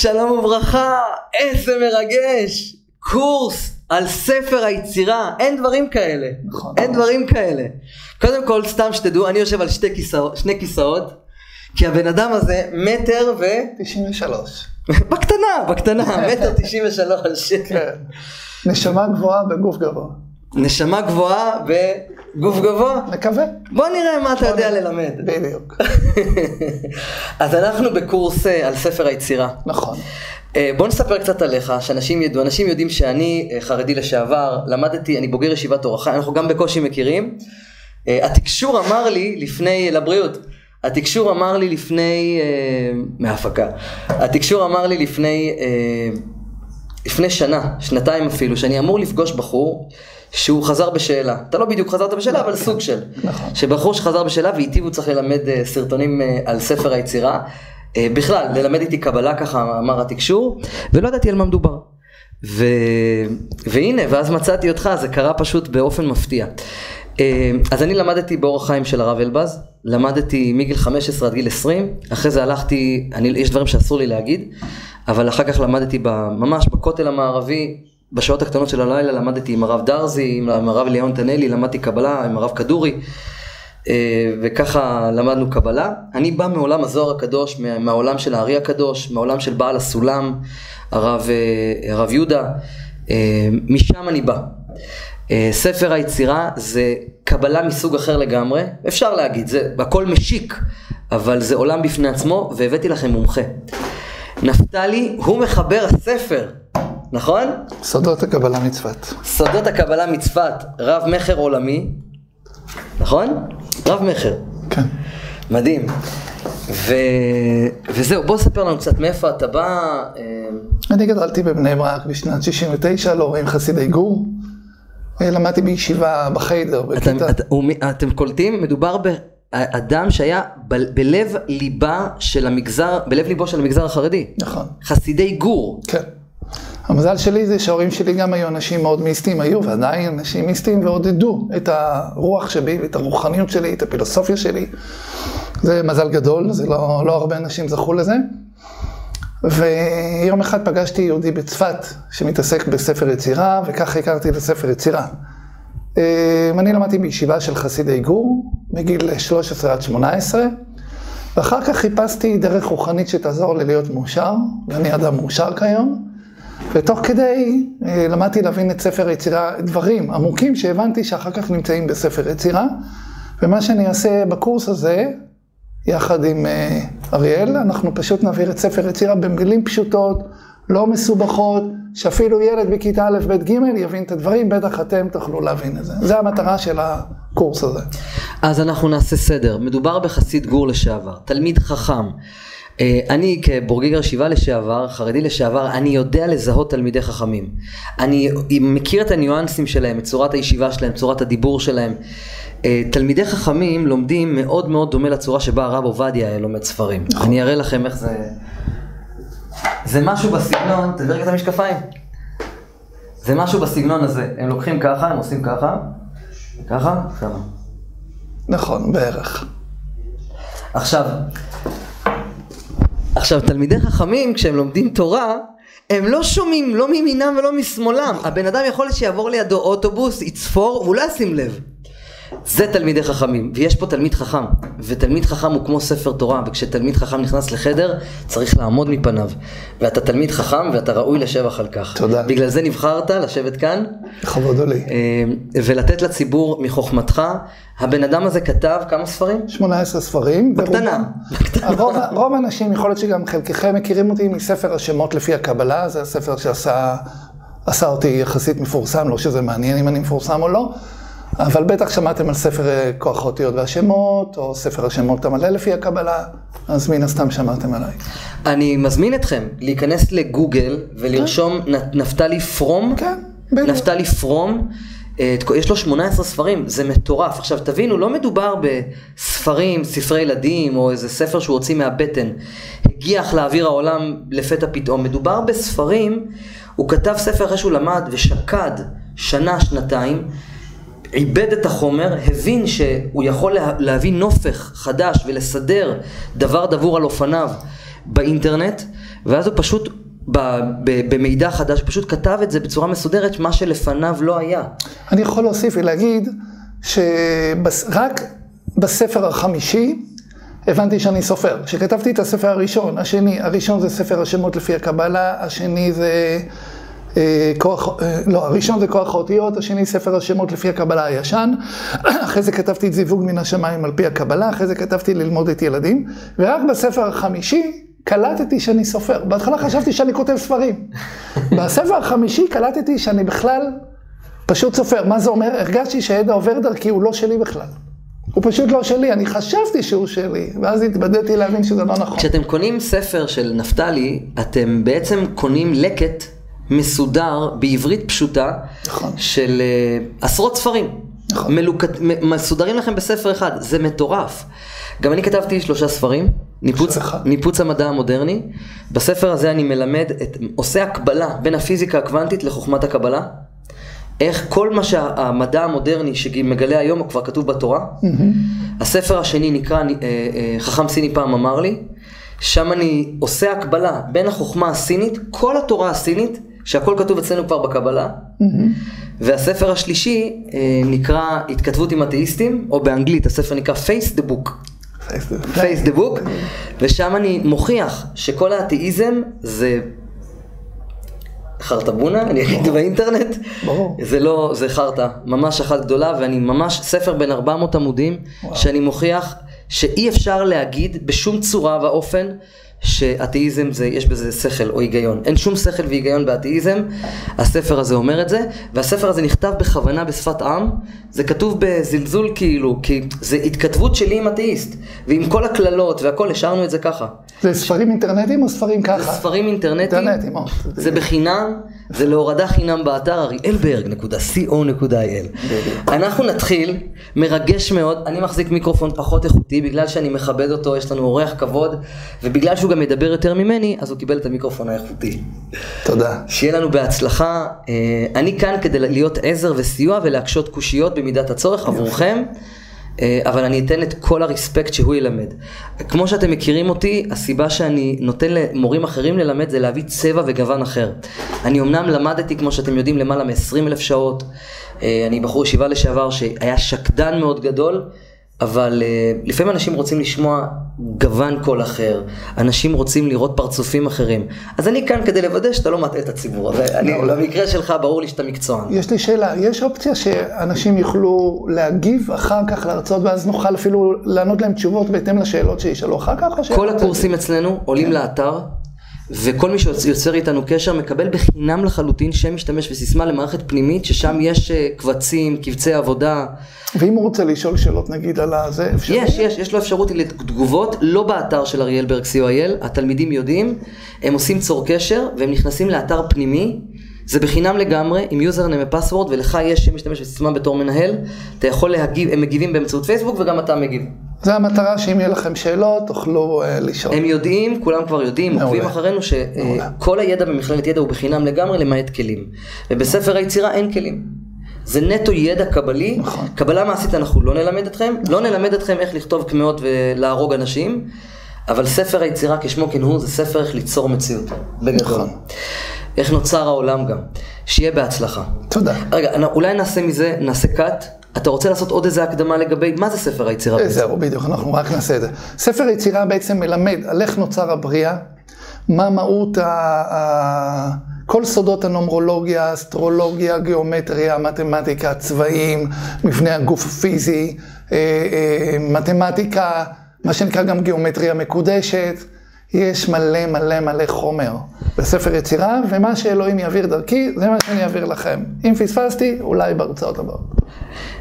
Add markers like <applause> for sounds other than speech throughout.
שלום וברכה, איזה מרגש! קורס על ספר היצירה, אין דברים כאלה. נכון. אין דברים כאלה. קודם כל, סתם שתדעו, אני יושב על שתי כיסאות, שני כיסאות, כי הבן אדם הזה מטר ו... 93. <laughs> בקטנה, בקטנה, מטר תשעים ושלוש. כן. נשמה גבוהה בגוף גבוה. נשמה גבוהה וגוף גבוה. מקווה. בוא נראה מה אתה יודע ללמד. בדיוק. <laughs> אז אנחנו בקורס אה, על ספר היצירה. נכון. אה, בוא נספר קצת עליך, שאנשים ידעו, אנשים יודעים שאני אה, חרדי לשעבר, למדתי, אני בוגר ישיבת אור החיים, אנחנו גם בקושי מכירים. התקשור אמר לי לפני, לבריאות, התקשור אמר לי לפני, מההפקה, התקשור אמר לי לפני, לפני שנה, שנתיים אפילו, שאני אמור לפגוש בחור שהוא חזר בשאלה. אתה לא בדיוק חזרת בשאלה, אבל סוג של. נכון. שבחור שחזר בשאלה ואיתי הוא צריך ללמד אה, סרטונים אה, על ספר היצירה. אה, בכלל, ללמד איתי קבלה ככה אמר התקשור, ולא ידעתי על מה מדובר. ו... והנה, ואז מצאתי אותך, זה קרה פשוט באופן מפתיע. אז אני למדתי באורח חיים של הרב אלבז, למדתי מגיל 15 עד גיל 20, אחרי זה הלכתי, אני, יש דברים שאסור לי להגיד, אבל אחר כך למדתי ממש בכותל המערבי, בשעות הקטנות של הלילה למדתי עם הרב דרזי, עם הרב אליהו נתנאלי, למדתי קבלה עם הרב כדורי. אה, וככה למדנו קבלה. אני בא מעולם הזוהר הקדוש, מה- מהעולם של הארי הקדוש, מהעולם של בעל הסולם, הרב, אה, הרב יהודה, אה, משם אני בא. ספר היצירה זה קבלה מסוג אחר לגמרי, אפשר להגיד, זה הכל משיק, אבל זה עולם בפני עצמו, והבאתי לכם מומחה. נפתלי הוא מחבר הספר, נכון? סודות הקבלה מצוות. סודות הקבלה מצוות, רב מכר עולמי, נכון? רב מכר, כן. מדהים. ו... וזהו, בוא ספר לנו קצת מאיפה אתה בא. אה, אני גדלתי בבני ברק בשנת 69, לא רואים חסידי גור. אה, למדתי בישיבה בחיידר, בכיתה. את, הוא, אתם קולטים? מדובר באדם שהיה ב, בלב ליבה של המגזר, בלב ליבו של המגזר החרדי. נכון. חסידי גור. כן. המזל שלי זה שההורים שלי גם היו אנשים מאוד מיסטיים, היו ועדיין אנשים מיסטיים ועודדו את הרוח שבי ואת הרוחניות שלי, את הפילוסופיה שלי. זה מזל גדול, זה לא, לא הרבה אנשים זכו לזה. ויום אחד פגשתי יהודי בצפת שמתעסק בספר יצירה, וככה הכרתי לספר יצירה. אה, אני למדתי בישיבה של חסידי גור, מגיל 13 עד 18, ואחר כך חיפשתי דרך רוחנית שתעזור לי להיות מאושר, ואני אדם מאושר כיום. ותוך כדי אה, למדתי להבין את ספר היצירה, דברים עמוקים שהבנתי שאחר כך נמצאים בספר יצירה. ומה שאני אעשה בקורס הזה, יחד עם אה, אריאל, אנחנו פשוט נעביר את ספר יצירה במילים פשוטות, לא מסובכות, שאפילו ילד בכיתה א', ב', ג' יבין את הדברים, בטח אתם תוכלו להבין את זה. זה המטרה של הקורס הזה. אז אנחנו נעשה סדר. מדובר בחסיד גור לשעבר, תלמיד חכם. אה, אני כבוגר ישיבה לשעבר, חרדי לשעבר, אני יודע לזהות תלמידי חכמים. אני מכיר את הניואנסים שלהם, את צורת הישיבה שלהם, צורת הדיבור שלהם. אה, תלמידי חכמים לומדים מאוד מאוד דומה לצורה שבה הרב עובדיה לומד ספרים. אני אראה לכם איך זה... זה משהו בסגנון, תדבר את המשקפיים. זה משהו בסגנון הזה. הם לוקחים ככה, הם עושים ככה, ככה, ככה. נכון, בערך. עכשיו, עכשיו תלמידי חכמים כשהם לומדים תורה הם לא שומעים לא מימינם ולא משמאלם. הבן אדם יכול שיעבור לידו אוטובוס יצפור והוא לא ישים לב זה תלמידי חכמים ויש פה תלמיד חכם ותלמיד חכם הוא כמו ספר תורה וכשתלמיד חכם נכנס לחדר צריך לעמוד מפניו ואתה תלמיד חכם ואתה ראוי לשבח על כך תודה. בגלל זה נבחרת לשבת כאן לכבוד הוא לי. אה, ולתת לציבור מחוכמתך הבן אדם הזה כתב כמה ספרים? 18 ספרים. בקטנה. רוב האנשים, יכול להיות שגם חלקכם מכירים אותי מספר השמות לפי הקבלה, זה הספר שעשה עשה אותי יחסית מפורסם, לא שזה מעניין אם אני מפורסם או לא, אבל בטח שמעתם על ספר אה, כוח האותיות והשמות, או ספר השמות המלא לפי הקבלה, אז מן הסתם שמעתם עליי. אני מזמין אתכם להיכנס לגוגל ולרשום נ- נפתלי פרום. כן, בדיוק. נפתלי פרום. אה, יש לו 18 ספרים, זה מטורף. עכשיו תבינו, לא מדובר בספרים, ספרי ילדים, או איזה ספר שהוא הוציא מהבטן, הגיח לאוויר העולם לפתע פתאום. מדובר בספרים, הוא כתב ספר אחרי שהוא למד ושקד שנה, שנתיים, עיבד את החומר, הבין שהוא יכול לה, להביא נופך חדש ולסדר דבר דבור על אופניו באינטרנט, ואז הוא פשוט, במידע חדש, פשוט כתב את זה בצורה מסודרת, מה שלפניו לא היה. אני יכול להוסיף ולהגיד שרק בספר החמישי הבנתי שאני סופר. כשכתבתי את הספר הראשון, השני, הראשון זה ספר השמות לפי הקבלה, השני זה כוח, אה, לא, הראשון זה כוח האותיות, השני ספר השמות לפי הקבלה הישן, <clears throat> אחרי זה כתבתי את זיווג מן השמיים על פי הקבלה, אחרי זה כתבתי ללמוד את ילדים, ורק בספר החמישי קלטתי שאני סופר. בהתחלה חשבתי שאני כותב ספרים. <laughs> בספר החמישי קלטתי שאני בכלל פשוט סופר. מה זה אומר? הרגשתי שהידע עובר דרכי, הוא לא שלי בכלל. הוא פשוט לא שלי, אני חשבתי שהוא שלי, ואז התבדיתי להבין שזה לא נכון. כשאתם קונים ספר של נפתלי, אתם בעצם קונים לקט מסודר בעברית פשוטה, נכון. של uh, עשרות ספרים. נכון. מלוקט, מ- מסודרים לכם בספר אחד, זה מטורף. גם אני כתבתי שלושה ספרים, ניפוץ. ניפוץ המדע המודרני. בספר הזה אני מלמד, את, עושה הקבלה בין הפיזיקה הקוונטית לחוכמת הקבלה. איך כל מה שהמדע המודרני שמגלה היום הוא כבר כתוב בתורה. הספר השני נקרא, אה, אה, חכם סיני פעם אמר לי, שם אני עושה הקבלה בין החוכמה הסינית, כל התורה הסינית, שהכל כתוב אצלנו כבר בקבלה, והספר השלישי אה, נקרא התכתבות עם אתאיסטים, או באנגלית הספר נקרא Face the Book. Face the Book, ושם אני מוכיח שכל האתאיזם זה חרטבונה, אני אגיד באינטרנט. זה לא, זה חרטא, ממש אחת גדולה, ואני ממש, ספר בין 400 עמודים, שאני מוכיח שאי אפשר להגיד בשום צורה ואופן שאתאיזם זה, יש בזה שכל או היגיון. אין שום שכל והיגיון באתאיזם, הספר הזה אומר את זה, והספר הזה נכתב בכוונה בשפת עם, זה כתוב בזלזול כאילו, כי זה התכתבות שלי עם אתאיסט, ועם כל הקללות והכל, השארנו את זה ככה. זה ספרים אינטרנטיים או ספרים זה ככה? ספרים אינטרנטיים, אינטרנטיים, או. זה בחינם, זה להורדה חינם באתר אריאלברג.co.il. אנחנו נתחיל, מרגש מאוד, אני מחזיק מיקרופון פחות איכותי בגלל שאני מכבד אותו, יש לנו אורח כבוד, ובגלל שהוא גם מדבר יותר ממני, אז הוא קיבל את המיקרופון האיכותי. תודה. שיהיה לנו בהצלחה, אה, אני כאן כדי להיות עזר וסיוע ולהקשות קושיות במידת הצורך עבורכם. אה, אבל אני אתן את כל הרספקט שהוא ילמד. כמו שאתם מכירים אותי, הסיבה שאני נותן למורים אחרים ללמד זה להביא צבע וגוון אחר. אני אמנם למדתי, כמו שאתם יודעים, למעלה מ-20 אלף שעות. אה, אני בחור ישיבה לשעבר שהיה שקדן מאוד גדול, אבל uh, לפעמים אנשים רוצים לשמוע גוון קול אחר, אנשים רוצים לראות פרצופים אחרים. אז אני כאן כדי לוודא שאתה לא מטעה את הציבור, ואני, במקרה שלך ברור לי שאתה מקצוען. יש לי שאלה, יש אופציה שאנשים יוכלו להגיב אחר כך להרצאות, ואז נוכל אפילו לענות להם תשובות בהתאם לשאלות שישאלו אחר כך? כל הקורסים אצלנו עולים לאתר, וכל מי שיוצר איתנו קשר מקבל בחינם לחלוטין שם משתמש וסיסמה למערכת פנימית, ששם יש אה, קבצים, קבצי עבודה. ואם הוא רוצה לשאול שאלות נגיד על הזה, אפשר? יש, יש, יש לו אפשרות לתגובות, לא באתר של אריאל ברג co.il, התלמידים יודעים, הם עושים צור קשר והם נכנסים לאתר פנימי, זה בחינם לגמרי, עם יוזרנם ופסוורד, ולך יש שם משתמש וסיסמה בתור מנהל, אתה יכול להגיב, הם מגיבים באמצעות פייסבוק וגם אתה מגיב. זה המטרה, שאם יהיה לכם שאלות, תוכלו uh, לשאול. הם יודעים, כולם כבר יודעים, מעולה. עוקבים אחרינו. שכל הידע במכללת ידע הוא בחינם לגמרי למעט כלים. ובספר היצירה אין כלים. זה נטו ידע קבלי, נכון. קבלה מעשית אנחנו לא נלמד אתכם, לא נלמד אתכם איך לכתוב קמעות ולהרוג אנשים, אבל ספר היצירה כשמו כן הוא, זה ספר איך ליצור מציאות, בגדול. נכון. איך נוצר העולם גם. שיהיה בהצלחה. תודה. רגע, אולי נעשה מזה, נעשה קאט. אתה רוצה לעשות עוד איזה הקדמה לגבי מה זה ספר היצירה? אה, בעצם? זהו, בדיוק, אנחנו רק נעשה את זה. ספר יצירה בעצם מלמד על איך נוצר הבריאה, מה מהות ה... ה... כל סודות הנומרולוגיה, אסטרולוגיה, גיאומטריה, מתמטיקה, צבעים, מבנה הגוף הפיזי, אה, אה, מתמטיקה, מה שנקרא גם גיאומטריה מקודשת. יש מלא מלא מלא חומר בספר יצירה, ומה שאלוהים יעביר דרכי, זה מה שאני אעביר לכם. אם פספסתי, אולי בהרצאות הבאות.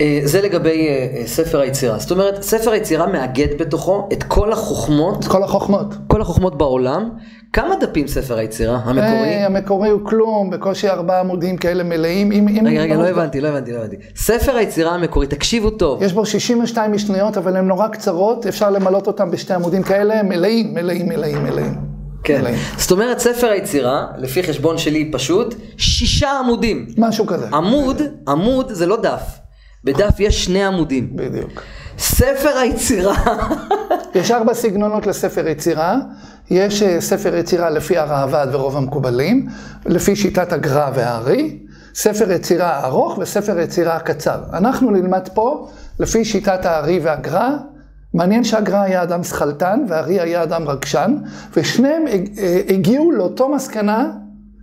אה, זה לגבי אה, אה, ספר היצירה. זאת אומרת, ספר היצירה מאגד בתוכו את כל החוכמות, את כל החוכמות. כל החוכמות בעולם. כמה דפים ספר היצירה המקורי? אה, המקורי הוא כלום, בקושי ארבעה עמודים כאלה מלאים. אם, אם, רגע, רגע, לא הבנתי, לא הבנתי, לא הבנתי. ספר היצירה המקורי, תקשיבו טוב. יש בו 62 משניות, אבל הן נורא קצרות, אפשר למלות אותן בשתי עמודים כאלה, מלאים, מלאים, מלאים, מלאים. כן. מלאים. זאת אומרת, ספר היצירה, לפי חשבון שלי פשוט, שישה עמודים. משהו כזה. עמוד, עמוד זה לא דף. בדף יש שני עמודים. בדיוק. ספר היצירה. יש ארבע סגנונות לספר יצירה. יש אה, ספר יצירה לפי הראב"ד ורוב המקובלים, לפי שיטת הגר"א והארי, ספר יצירה ארוך וספר יצירה הקצר. אנחנו נלמד פה לפי שיטת הארי והגר"א. מעניין שהגר"א היה אדם שכלתן והארי היה אדם רגשן, ושניהם אה, הגיעו לאותו מסקנה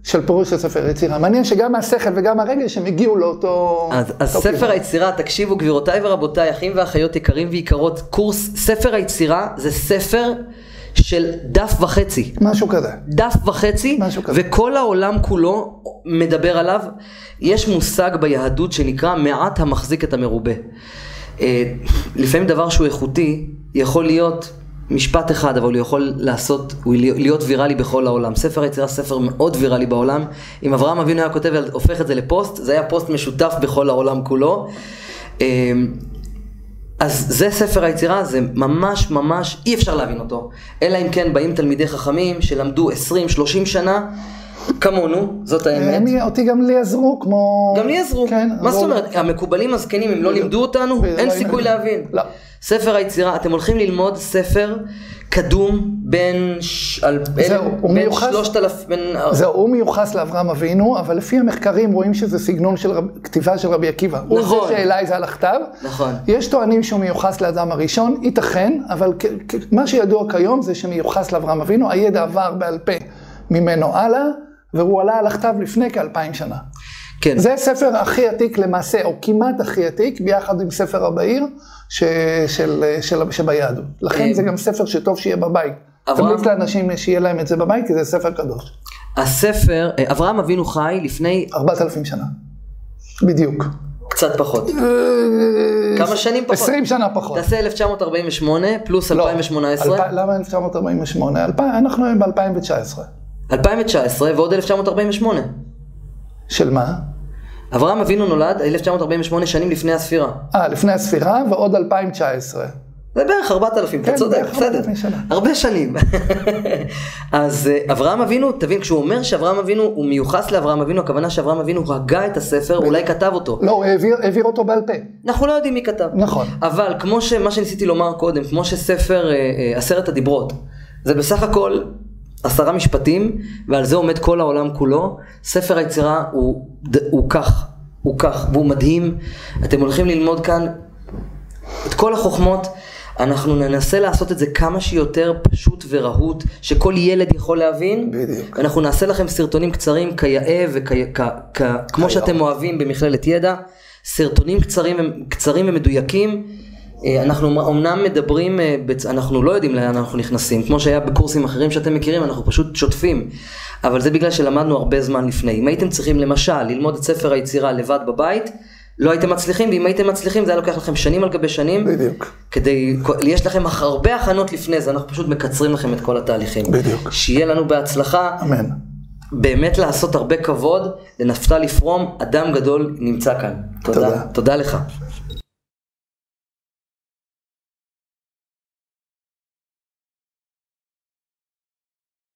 של פירוש של ספר יצירה. מעניין שגם מהשכל וגם מהרגש הם הגיעו לאותו... אז, אז ספר היצירה, תקשיבו גבירותיי ורבותיי, אחים ואחיות יקרים ויקרות, קורס ספר היצירה זה ספר של דף וחצי. משהו כזה. דף וחצי, משהו כזה. וכל העולם כולו מדבר עליו. יש מושג ביהדות שנקרא מעט המחזיק את המרובה. אה, לפעמים דבר שהוא איכותי יכול להיות משפט אחד, אבל הוא יכול לעשות, הוא להיות ויראלי בכל העולם. ספר היצירה ספר מאוד ויראלי בעולם. אם אברהם אבינו היה כותב, הופך את זה לפוסט, זה היה פוסט משותף בכל העולם כולו. אה, אז זה ספר היצירה, זה ממש ממש אי אפשר להבין אותו. אלא אם כן באים תלמידי חכמים שלמדו 20-30 שנה, כמונו, זאת האמת. אני, אותי גם לי עזרו, כמו... גם לי עזרו. כן, מה זאת אומרת, המקובלים הזקנים, הם לא לימדו אותנו? ולא אין היינו סיכוי. להבין. לא. ספר היצירה, אתם הולכים ללמוד ספר קדום בין ש- זהו, הוא בין מיוחס- שלושת אלפים, בין... זהו, הוא מיוחס לאברהם אבינו, אבל לפי המחקרים רואים שזה סגנון של רב, כתיבה של רבי עקיבא. הוא נכון. זה שהעלה את זה על הכתב. נכון. יש טוענים שהוא מיוחס לאדם הראשון, ייתכן, אבל כ- כ- מה שידוע כיום זה שמיוחס לאברהם אבינו, הידע עבר בעל פה ממנו הלאה, והוא עלה על הכתב לפני כאלפיים שנה. כן. זה הספר הכי עתיק למעשה, או כמעט הכי עתיק, ביחד עם ספר הבהיר ש... של... של... שביהדות. לכן אה, זה גם ספר שטוב שיהיה בבית. אברהם- תמליץ לאנשים שיהיה להם את זה בבית, כי זה ספר קדוש. הספר, אה, אברהם אבינו חי לפני ארבעת אלפים שנה. בדיוק. קצת פחות. כמה שנים פחות? 20 שנה פחות. תעשה 1948 פלוס לא. 2018, אלפ- למה 1948? אלפיים- אנחנו היום ב-2019. 2019 ועוד 1948. של מה? אברהם אבינו נולד 1948 שנים לפני הספירה. אה, לפני הספירה ועוד 2019. זה בערך 4,000, אתה כן, צודק, בסדר. 4,000 שנה. הרבה שנים. <laughs> אז אה, אברהם אבינו, תבין, כשהוא אומר שאברהם אבינו, הוא מיוחס לאברהם אבינו, הכוונה שאברהם אבינו הגה את הספר, אולי כתב אותו. לא, הוא העביר, העביר אותו בעל פה. אנחנו לא יודעים מי כתב. נכון. אבל כמו שמה שניסיתי לומר קודם, כמו שספר אה, אה, עשרת הדיברות, זה בסך הכל עשרה משפטים, ועל זה עומד כל העולם כולו. ספר היצירה הוא, הוא כך, הוא כך, והוא מדהים. אתם הולכים ללמוד כאן את כל החוכמות. אנחנו ננסה לעשות את זה כמה שיותר פשוט ורהוט, שכל ילד יכול להבין. בדיוק. אנחנו נעשה לכם סרטונים קצרים כיאה וכמו שאתם אוהבים במכללת ידע, סרטונים קצרים, קצרים ומדויקים. אה, אנחנו אמנם מדברים, אה, אנחנו לא יודעים לאן אנחנו נכנסים, כמו שהיה בקורסים אחרים שאתם מכירים, אנחנו פשוט שוטפים. אבל זה בגלל שלמדנו הרבה זמן לפני. אם הייתם צריכים למשל ללמוד את ספר היצירה לבד בבית, לא הייתם מצליחים, ואם הייתם מצליחים זה היה לוקח לכם שנים על גבי שנים. בדיוק. כדי, יש לכם הרבה הכנות לפני זה, אנחנו פשוט מקצרים לכם את כל התהליכים. בדיוק. שיהיה לנו בהצלחה, אמן. באמת לעשות הרבה כבוד לנפתלי פרום, אדם גדול נמצא כאן. תודה. תודה. תודה לך.